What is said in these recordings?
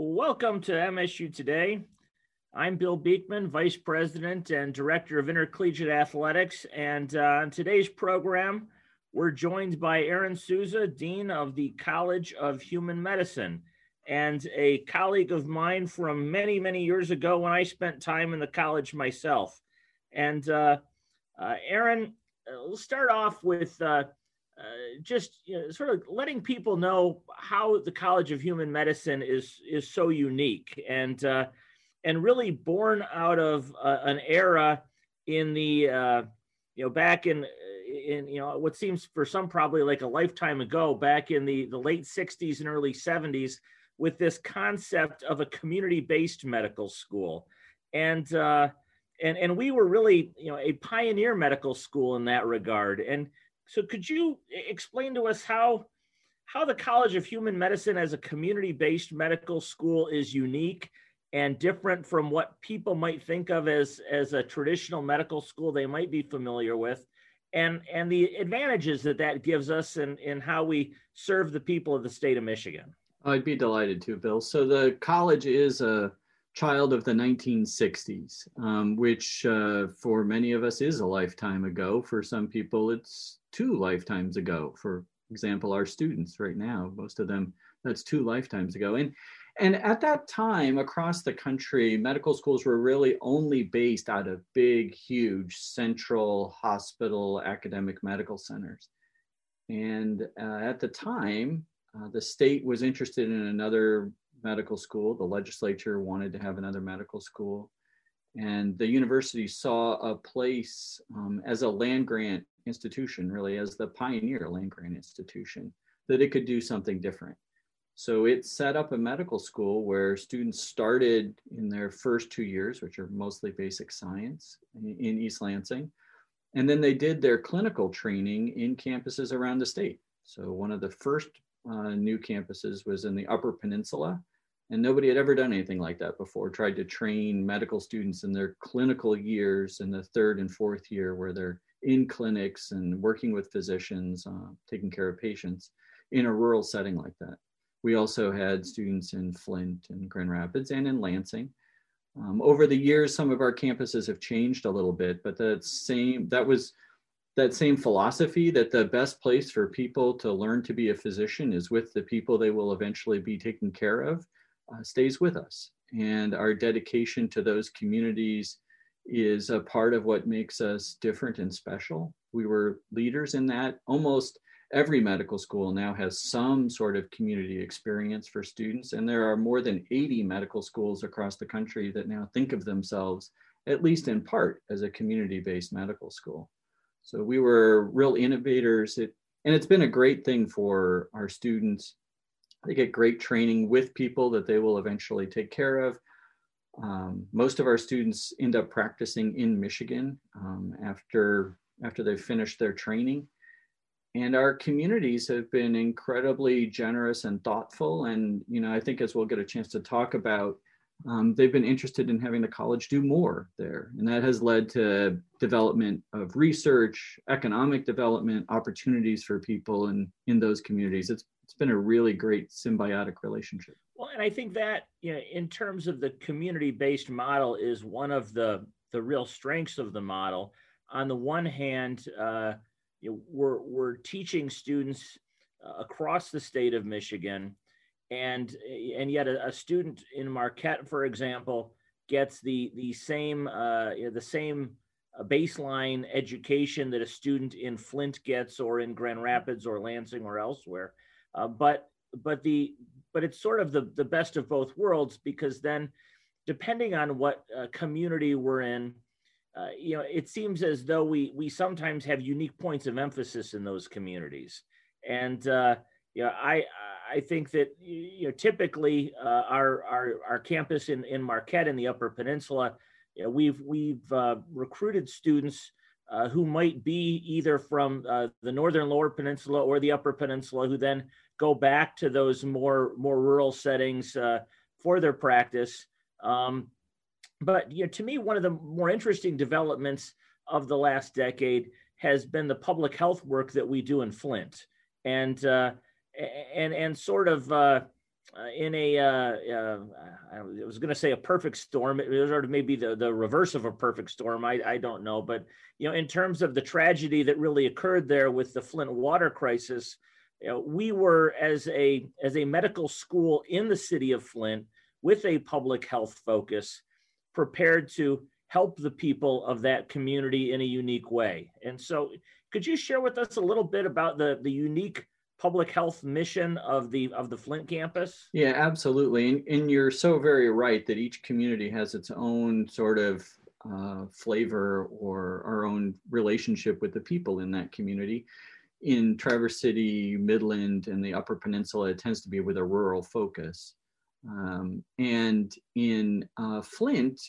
Welcome to MSU Today. I'm Bill Beekman, Vice President and Director of Intercollegiate Athletics. And uh, on today's program, we're joined by Aron Sousa, Dean of the College of Human Medicine, and a colleague of mine from many, many years ago when I spent time in the college myself. And uh, uh, Aron, uh, let's start off with uh, just you know, sort of letting people know how the College of Human Medicine is is so unique and uh, and really born out of uh, an era in the uh, you know back in in you know what seems for some probably like a lifetime ago back in the the late 60s and early 70s with this concept of a community based medical school. And uh, and and we were really you know a pioneer medical school in that regard. And so could you explain to us how how the College of Human Medicine as a community-based medical school is unique and different from what people might think of as as a traditional medical school they might be familiar with and and the advantages that that gives us in, in how we serve the people of the state of Michigan. I'd be delighted to, Bill. So the college is a child of the 1960s, um, which uh, for many of us is a lifetime ago. For some people, it's two lifetimes ago. For example, our students right now, most of them, that's two lifetimes ago. And and at that time, across the country, medical schools were really only based out of big, huge central hospital academic medical centers. And uh, at the time, uh, the state was interested in another medical school. The legislature wanted to have another medical school. And the university saw a place um, as a land grant institution, really, as the pioneer land grant institution, that it could do something different. So it set up a medical school where students started in their first two years, which are mostly basic science in East Lansing. And then they did their clinical training in campuses around the state. So one of the first uh, new campuses was in the Upper Peninsula. And nobody had ever done anything like that before, tried to train medical students in their clinical years in the third and fourth year where they're in clinics and working with physicians, uh, taking care of patients in a rural setting like that. We also had students in Flint and Grand Rapids and in Lansing. Um, over the years, some of our campuses have changed a little bit, but that same that was that same philosophy that the best place for people to learn to be a physician is with the people they will eventually be taken care of uh, stays with us. And our dedication to those communities is a part of what makes us different and special. We were leaders in that. Almost every medical school now has some sort of community experience for students, and there are more than 80 medical schools across the country that now think of themselves, at least in part, as a community based medical school. So we were real innovators. It, and it's been a great thing for our students. They get great training with people that they will eventually take care of um, most of our students end up practicing in Michigan um, after after they've finished their training. And our communities have been incredibly generous and thoughtful. And you know, I think as we'll get a chance to talk about, um, they've been interested in having the college do more there, and that has led to development of research, economic development, opportunities for people in in those communities. It's it's been a really great symbiotic relationship. Well, and I think that you know, in terms of the community-based model, is one of the the real strengths of the model. On the one hand, uh, you know, we're we're teaching students uh, across the state of Michigan, and and yet a, a, student in Marquette, for example, gets the the same uh, you know, the same uh, baseline education that a student in Flint gets, or in Grand Rapids, or Lansing, or elsewhere. Uh, but but the but it's sort of the the best of both worlds because then depending on what uh, community we're in uh, you know it seems as though we we sometimes have unique points of emphasis in those communities. And uh, you know i i think that you know typically uh, our our our campus in in marquette in the upper peninsula you know, we've we've uh, recruited students uh, who might be either from uh, the northern lower peninsula or the upper peninsula who then go back to those more more rural settings uh, for their practice. Um, but you know, to me, one of the more interesting developments of the last decade has been the public health work that we do in Flint, and uh, and and sort of uh, uh, in a, uh, uh, I was going to say a perfect storm. It was sort of maybe the, the reverse of a perfect storm. I, I don't know. But, you know, in terms of the tragedy that really occurred there with the Flint water crisis, you know, we were as a as a medical school in the city of Flint with a public health focus prepared to help the people of that community in a unique way. And so could you share with us a little bit about the the unique public health mission of the of the Flint campus? Yeah, absolutely. And, and you're so very right that each community has its own sort of uh, flavor or our own relationship with the people in that community. In Traverse City, Midland, and the Upper Peninsula, it tends to be with a rural focus. Um, and in uh, Flint,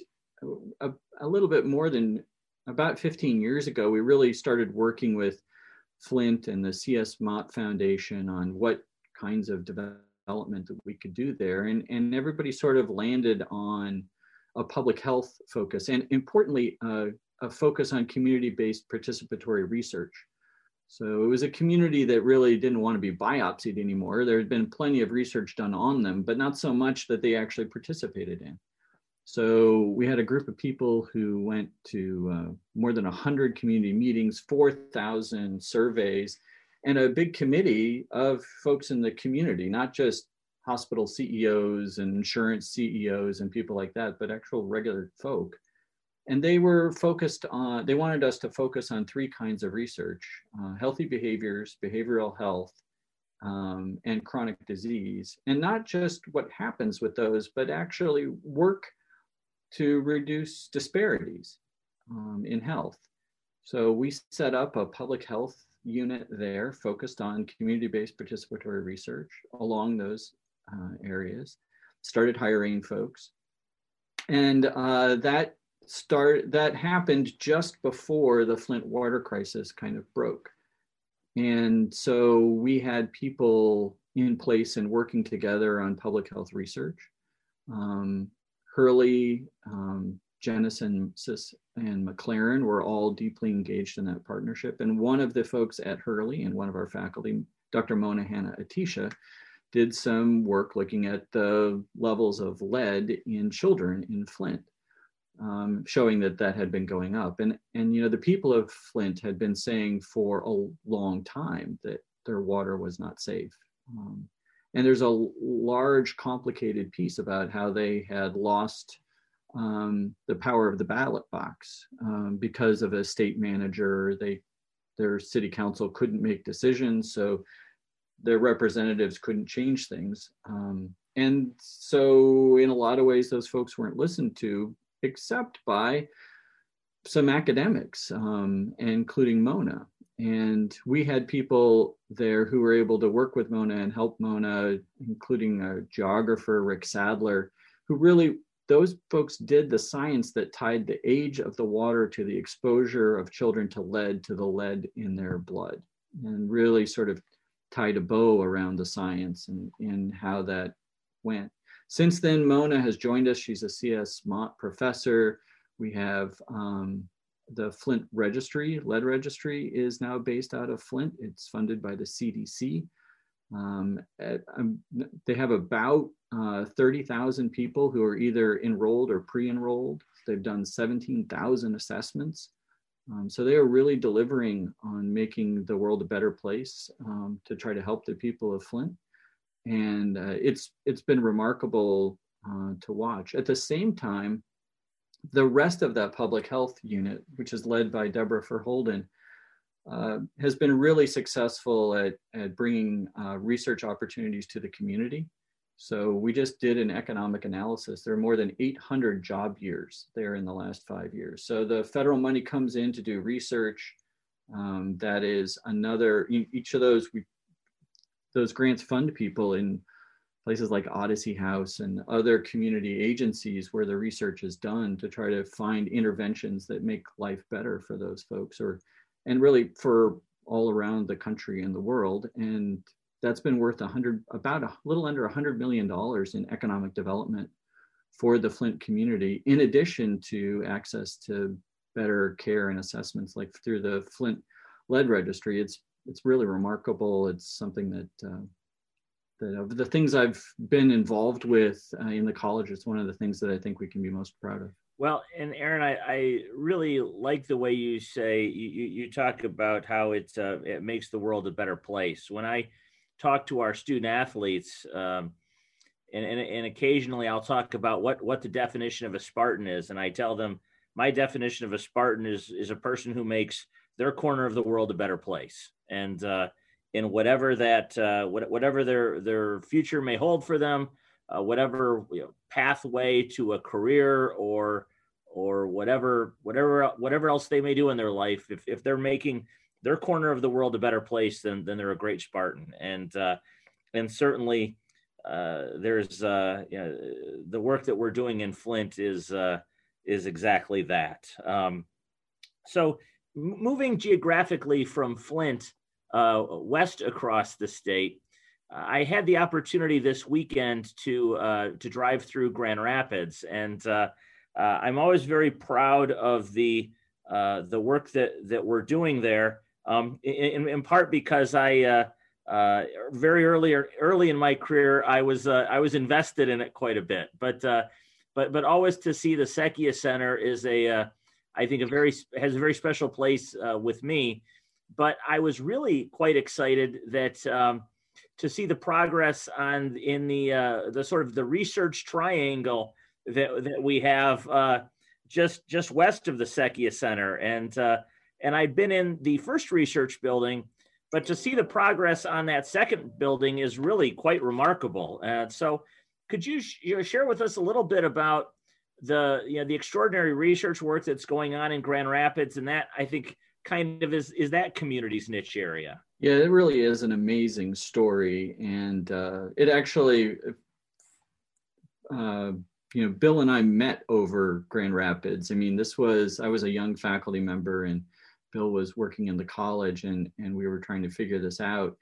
a, a little bit more than about 15 years ago, we really started working with Flint and the CS Mott Foundation on what kinds of development that we could do there. And, and everybody sort of landed on a public health focus and importantly, uh, a focus on community-based participatory research. So it was a community that really didn't want to be biopsied anymore. There had been plenty of research done on them, but not so much that they actually participated in. So we had a group of people who went to uh, more than 100 community meetings, 4,000 surveys, and a big committee of folks in the community, not just hospital CEOs and insurance CEOs and people like that, but actual regular folk. And they were focused on, they wanted us to focus on three kinds of research uh, healthy behaviors, behavioral health, um, and chronic disease. And not just what happens with those, but actually work to reduce disparities um, in health. So we set up a public health unit there focused on community-based participatory research along those uh, areas, started hiring folks. And uh, that start that happened just before the Flint water crisis kind of broke. And so we had people in place and working together on public health research. Um, Hurley, um, Genesys, and McLaren were all deeply engaged in that partnership. And one of the folks at Hurley and one of our faculty, Dr. Mona Hanna Attisha, did some work looking at the levels of lead in children in Flint, um, showing that that had been going up. And, and, you know, the people of Flint had been saying for a long time that their water was not safe. Um, and there's a large, complicated piece about how they had lost um, the power of the ballot box um, because of a state manager. They, their city council couldn't make decisions, so their representatives couldn't change things. Um, and so, in a lot of ways, those folks weren't listened to, except by some academics, um, including Mona. And we had people there who were able to work with Mona and help Mona, including a geographer, Rick Sadler, who really, those folks did the science that tied the age of the water to the exposure of children to lead, to the lead in their blood, and really sort of tied a bow around the science and, and how that went. Since then, Mona has joined us. She's a CS Mott professor. We have um, the Flint Registry, Lead Registry, is now based out of Flint. It's funded by the CDC. Um, at, um, they have about uh, 30,000 people who are either enrolled or pre-enrolled. They've done 17,000 assessments. Um, so they are really delivering on making the world a better place um, to try to help the people of Flint. And uh, it's it's been remarkable uh, to watch. At the same time, the rest of that public health unit, which is led by Deborah Furr-Holden, uh, has been really successful at, at bringing uh, research opportunities to the community. So we just did an economic analysis. There are more than 800 job years there in the last five years. So the federal money comes in to do research. Um, that is another, each of those, we, those grants fund people in places like Odyssey House and other community agencies where the research is done to try to find interventions that make life better for those folks or and really for all around the country and the world. And that's been worth a hundred about a little under a hundred million dollars in economic development for the Flint community in addition to access to better care and assessments like through the Flint lead registry. It's it's really remarkable it's something that uh, that of the things I've been involved with uh, in the college, it's one of the things that I think we can be most proud of. Well, and Aron, I, I really like the way you say you, you talk about how it uh, it makes the world a better place. When I talk to our student athletes, um, and, and, and occasionally I'll talk about what what the definition of a Spartan is, and I tell them my definition of a Spartan is is a person who makes their corner of the world a better place, and uh, in whatever that uh, whatever their their future may hold for them, uh, whatever you know, pathway to a career or or whatever whatever whatever else they may do in their life, if if they're making their corner of the world a better place, then then they're a great Spartan, and uh, and certainly. Uh, there's uh, you know, the work that we're doing in Flint is uh, is exactly that. Um, so, moving geographically from Flint uh, west across the state, uh, I had the opportunity this weekend to uh, to drive through Grand Rapids, and uh, uh, I'm always very proud of the uh, the work that that we're doing there. Um, in, in, part because I very early early in my career I was I was invested in it quite a bit, but but but always to see the Secchia Center is a I think a very has a very special place with me. But I was really quite excited that um, to see the progress on in the uh, the sort of the research triangle that that we have uh, just just west of the Secchia Center, and uh, and I'd been in the first research building, but to see the progress on that second building is really quite remarkable. So could you, sh- you know, share with us a little bit about the you know the extraordinary research work that's going on in Grand Rapids, and that I think kind of is is that community's niche area. Yeah, it really is an amazing story, and uh, it actually, uh, you know, Bill and I met over Grand Rapids. I mean, this was I was a young faculty member, and Bill was working in the college, and and we were trying to figure this out,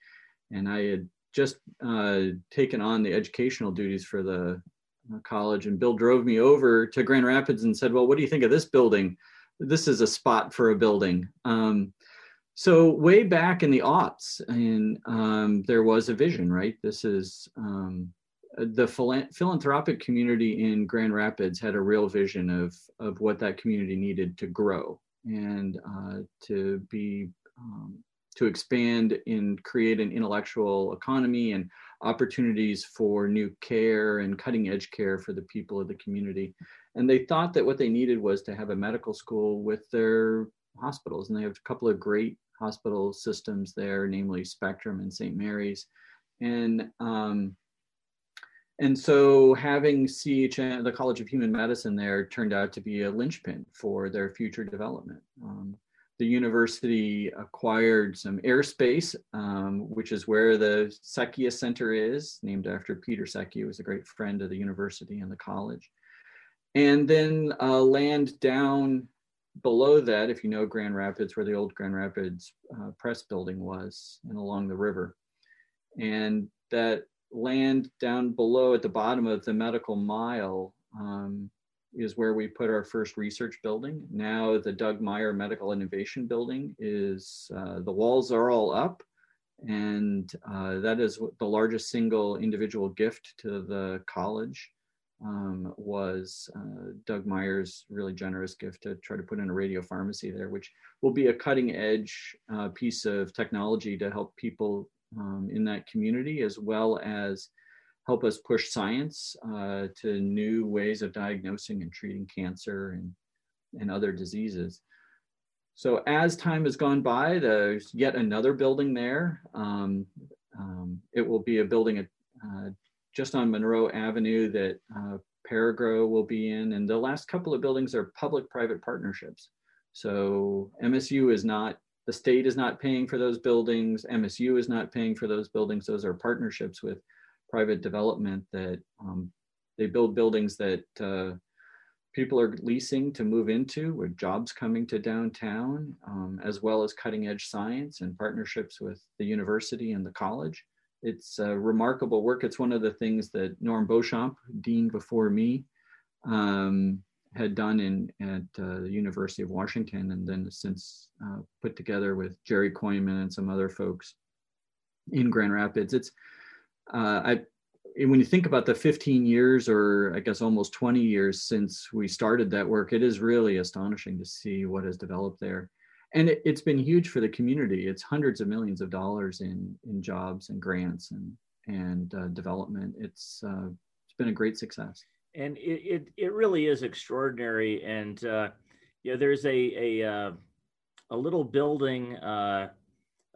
and I had just uh, taken on the educational duties for the uh, college, and Bill drove me over to Grand Rapids and said, "Well, what do you think of this building? This is a spot for a building." Um, so way back in the aughts, and um, there was a vision, right? This is um, the philanthropic community in Grand Rapids had a real vision of of what that community needed to grow and uh, to be um, to expand and create an intellectual economy and opportunities for new care and cutting edge care for the people of the community. And they thought that what they needed was to have a medical school with their hospitals. And they have a couple of great hospital systems there, namely Spectrum and St. Mary's. And um, and so having CHM, the College of Human Medicine there turned out to be a linchpin for their future development. Um, the university acquired some airspace, um, which is where the Secchia Center is, named after Peter Secchia, who was a great friend of the university and the college. And then uh, land down below that, if you know Grand Rapids, where the old Grand Rapids uh, press building was, and along the river. And that land down below at the bottom of the medical mile um, is where we put our first research building. Now the Doug Meijer Medical Innovation Building is, uh, the walls are all up and uh, that is the largest single individual gift to the college um, was uh, Doug Meijer's really generous gift to try to put in a radio pharmacy there, which will be a cutting edge uh, piece of technology to help people um, in that community as well as help us push science uh, to new ways of diagnosing and treating cancer and, and other diseases. So as time has gone by, there's yet another building there. Um, um, it will be a building at, uh, just on Monroe Avenue that uh, Perrigo will be in. And the last couple of buildings are public-private partnerships. So MSU is not, the state is not paying for those buildings. MSU is not paying for those buildings. Those are partnerships with private development that um, they build buildings that uh, people are leasing to move into with jobs coming to downtown, um, as well as cutting edge science and partnerships with the university and the college. It's uh, remarkable work. It's one of the things that Norm Beauchamp, dean before me, um, had done in at uh, the University of Washington, and then since uh, put together with Jerry Kooiman and some other folks in Grand Rapids. It's uh, I, when you think about the 15 years or I guess almost 20 years since we started that work, it is really astonishing to see what has developed there. And it, has been huge for the community. It's hundreds of millions of dollars in, in jobs and grants and, and uh, development. It's, uh, it's been a great success. And it, it, it really is extraordinary. And, uh, you know, there's a, a, uh, a little building uh,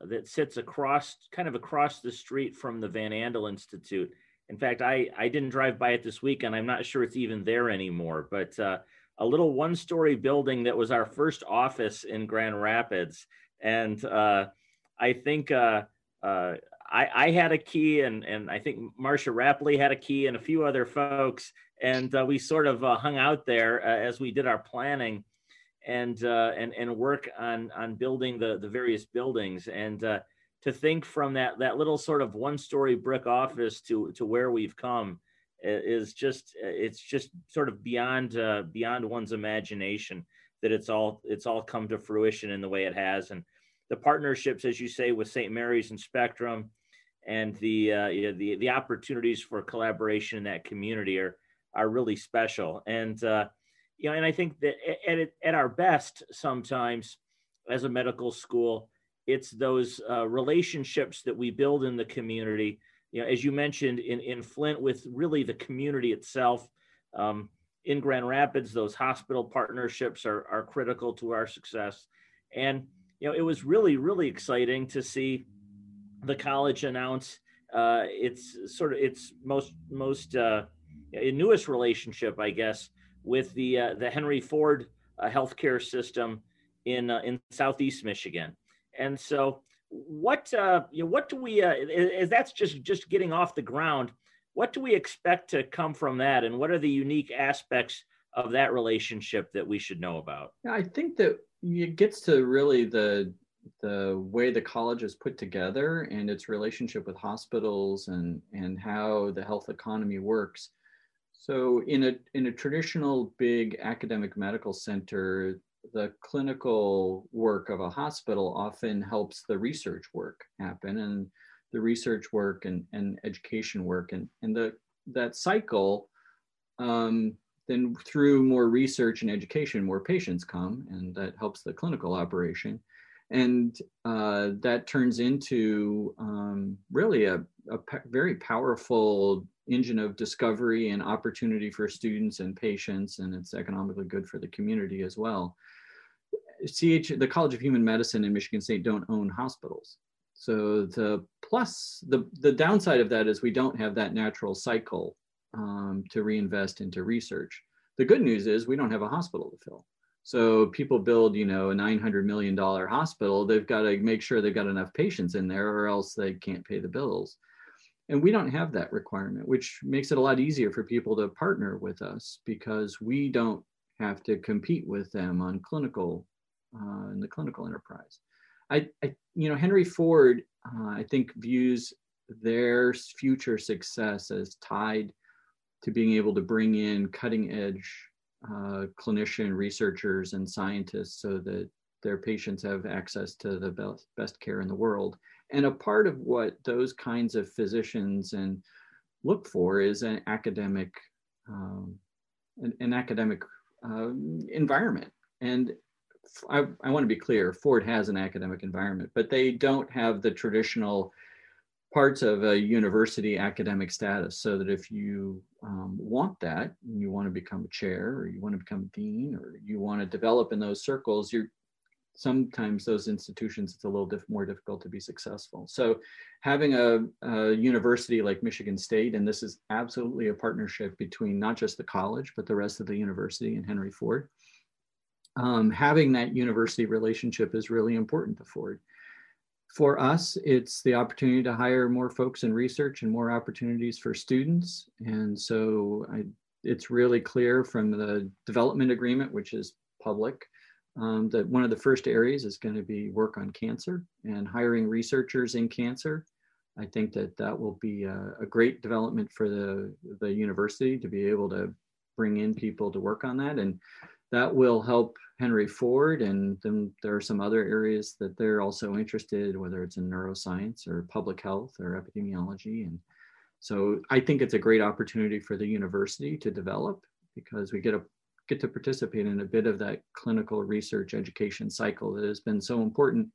that sits across, kind of across the street from the Van Andel Institute in fact, I, I didn't drive by it this week and I'm not sure it's even there anymore, but uh, a little one story building that was our first office in Grand Rapids. And uh, I think uh, uh I, I, had a key and, and I think Marsha Rappley had a key and a few other folks. And uh, we sort of uh, hung out there as we did our planning and, and, and work on, on building the, the various buildings. And to think from that that little sort of one story brick office to to where we've come is just it's just sort of beyond uh, beyond one's imagination that it's all it's all come to fruition in the way it has and the partnerships as you say with St. Mary's and Spectrum and the uh, you know, the the opportunities for collaboration in that community are are really special and uh, you know and I think that at at our best sometimes as a medical school it's those uh, relationships that we build in the community. You know as you mentioned in, in flint with really the community itself um, in grand rapids those hospital partnerships are, are critical to our success. And you know it was really really exciting to see the college announce uh, its sort of its most most uh, newest relationship i guess with the uh, the henry ford uh, healthcare system in uh, in southeast michigan and so, what uh, you know, what do we? Uh, is that's just just getting off the ground. What do we expect to come from that, and what are the unique aspects of that relationship that we should know about? I think that it gets to really the the way the college is put together and its relationship with hospitals and and how the health economy works. So in a in a traditional big academic medical center, the clinical work of a hospital often helps the research work happen and the research work and, and education work. And, and the that cycle um, then through more research and education more patients come and that helps the clinical operation. And uh, that turns into um, really a, a very powerful engine of discovery and opportunity for students and patients, and it's economically good for the community as well. CH, the College of Human Medicine in Michigan State don't own hospitals. So the plus, the, the downside of that is we don't have that natural cycle um, to reinvest into research. The good news is we don't have a hospital to fill. So people build, you know, a $900 million hospital, they've got to make sure they've got enough patients in there or else they can't pay the bills. And we don't have that requirement, which makes it a lot easier for people to partner with us because we don't have to compete with them on clinical uh, in the clinical enterprise. I, I, you know, Henry Ford, uh, I think views their future success as tied to being able to bring in cutting edge uh, clinician researchers and scientists so that their patients have access to the best, best care in the world. And a part of what those kinds of physicians and look for is an academic, um, an, an, academic uh, environment. And I, I want to be clear, Ford has an academic environment, but they don't have the traditional parts of a university academic status so that if you um, want that you want to become a chair or you want to become a dean or you want to develop in those circles you're sometimes those institutions it's a little diff- more difficult to be successful so having a, a, university like michigan state and this is absolutely a partnership between not just the college but the rest of the university and henry ford um, having that university relationship is really important to Ford. For us, it's the opportunity to hire more folks in research and more opportunities for students. And so I, it's really clear from the development agreement, which is public, um, that one of the first areas is going to be work on cancer and hiring researchers in cancer. I think that that will be a, a, great development for the, the university to be able to bring in people to work on that. And that will help Henry Ford. And then there are some other areas that they're also interested, whether it's in neuroscience or public health or epidemiology. And So I think it's a great opportunity for the university to develop because we get a get to participate in a bit of that clinical research education cycle that has been so important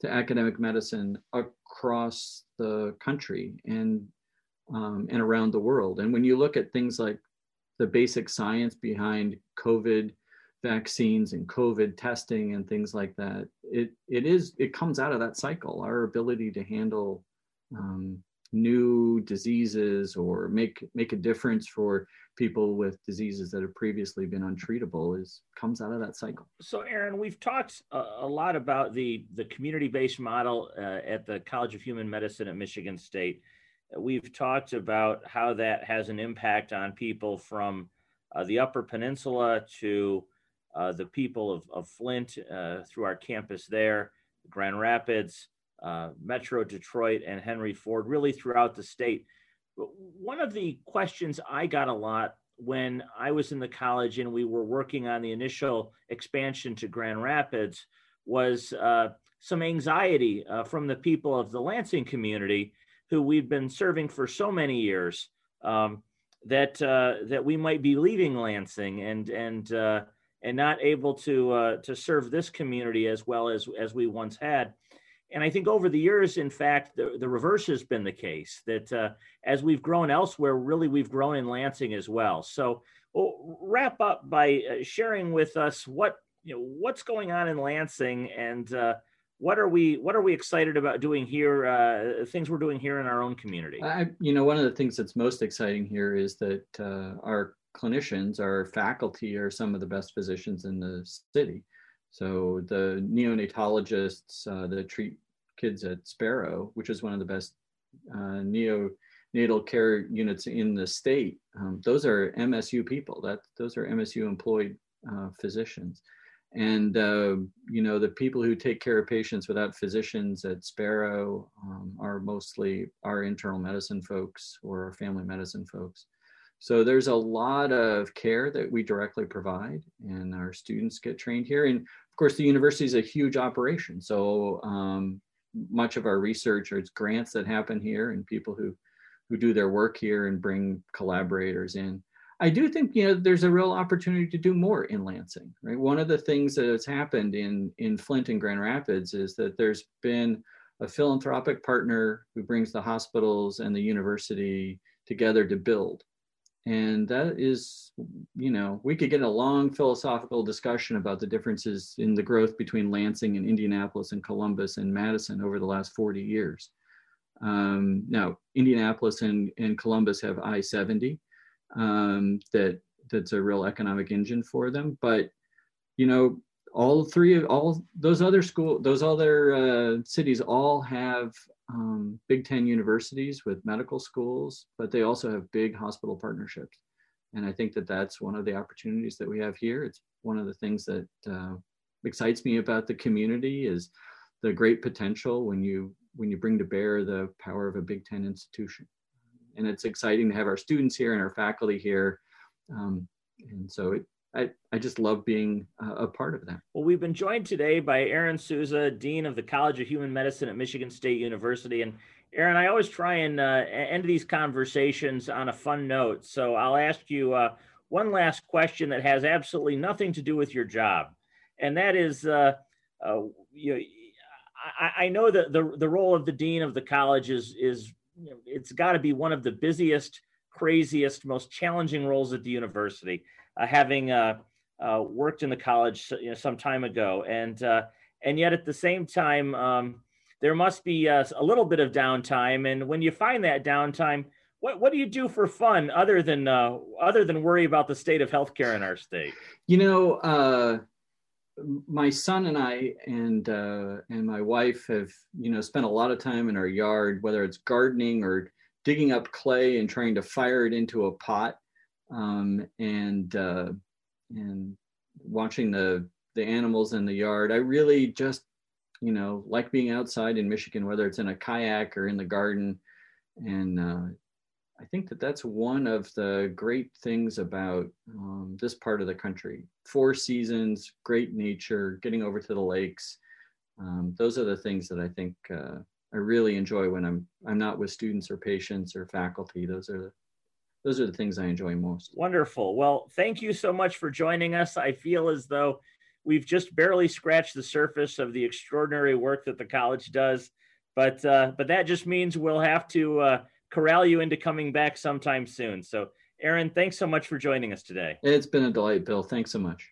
to academic medicine across the country and um, and around the world. And when you look at things like the basic science behind COVID vaccines and COVID testing and things like that, it it is it comes out of that cycle. Our ability to handle um, new diseases or make make a difference for people with diseases that have previously been untreatable is comes out of that cycle. So, Aron, we've talked a, a lot about the the community based model uh, at the College of Human Medicine at Michigan State. We've talked about how that has an impact on people from uh, the Upper Peninsula to uh, the people of, of Flint uh, through our campus there, Grand Rapids, uh, Metro Detroit, and Henry Ford, really throughout the state. But one of the questions I got a lot when I was in the college and we were working on the initial expansion to Grand Rapids was uh, some anxiety uh, from the people of the Lansing community who we've been serving for so many years um, that uh, that we might be leaving Lansing and and uh, and not able to uh, to serve this community as well as as we once had. And I think over the years, in fact, the, the reverse has been the case that uh, as we've grown elsewhere, really we've grown in Lansing as well. So wrap up by uh, sharing with us what you know what's going on in Lansing and uh, what are we what are we excited about doing here uh, things we're doing here in our own community I, you know one of the things that's most exciting here is that uh, our clinicians our faculty are some of the best physicians in the city so the neonatologists uh, that treat kids at sparrow which is one of the best uh, neonatal care units in the state. Um, those are msu people. That those are msu employed uh, physicians. And uh, you know the people who take care of patients without physicians at sparrow um, are mostly our internal medicine folks or our family medicine folks. So there's a lot of care that we directly provide and our students get trained here. And of course the university is a huge operation. So um, much of our research or it's grants that happen here and people who who do their work here and bring collaborators in I do think you know there's a real opportunity to do more in Lansing. Right, one of the things that has happened in in Flint and Grand Rapids is that there's been a philanthropic partner who brings the hospitals and the university together to build, and that is you know we could get a long philosophical discussion about the differences in the growth between Lansing and Indianapolis and Columbus and Madison over the last 40 years. Um, now Indianapolis and, and Columbus have I-70 um, that that's a real economic engine for them. But you know, all three of all those other school, those other uh, cities all have um, Big Ten universities with medical schools, but they also have big hospital partnerships. And I think that that's one of the opportunities that we have here. It's one of the things that uh, excites me about the community is the great potential when you when you bring to bear the power of a Big Ten institution and it's exciting to have our students here and our faculty here. Um, and so it, I, I just love being a part of that. Well, we've been joined today by Aron Sousa, Dean of the College of Human Medicine at Michigan State University. And Aron, I always try and uh, end these conversations on a fun note. So I'll ask you uh, one last question that has absolutely nothing to do with your job. And that is, uh, uh you I, I know that the, the role of the Dean of the college is, is you know, it's got to be one of the busiest, craziest, most challenging roles at the university. Uh, having uh, uh, worked in the college you know, some time ago, and uh, and yet at the same time, um, there must be a, uh, a, little bit of downtime. And when you find that downtime, what what do you do for fun other than uh, other than worry about the state of healthcare in our state? You know my son and I and uh, and my wife have you know spent a lot of time in our yard, whether it's gardening or digging up clay and trying to fire it into a pot, um, and uh, and watching the the animals in the yard. I really just you know like being outside in Michigan, whether it's in a kayak or in the garden, and uh, I think that that's one of the great things about um, this part of the country. Four seasons, great nature, getting over to the lakes. Um, those are the things that I think uh, I really enjoy when I'm I'm not with students or patients or faculty. Those are those are the things I enjoy most. Wonderful. Well, thank you so much for joining us. I feel as though we've just barely scratched the surface of the extraordinary work that the college does, but uh, but that just means we'll have to uh, corral you into coming back sometime soon. So, Aron, thanks so much for joining us today. It's been a delight, Bill. Thanks so much.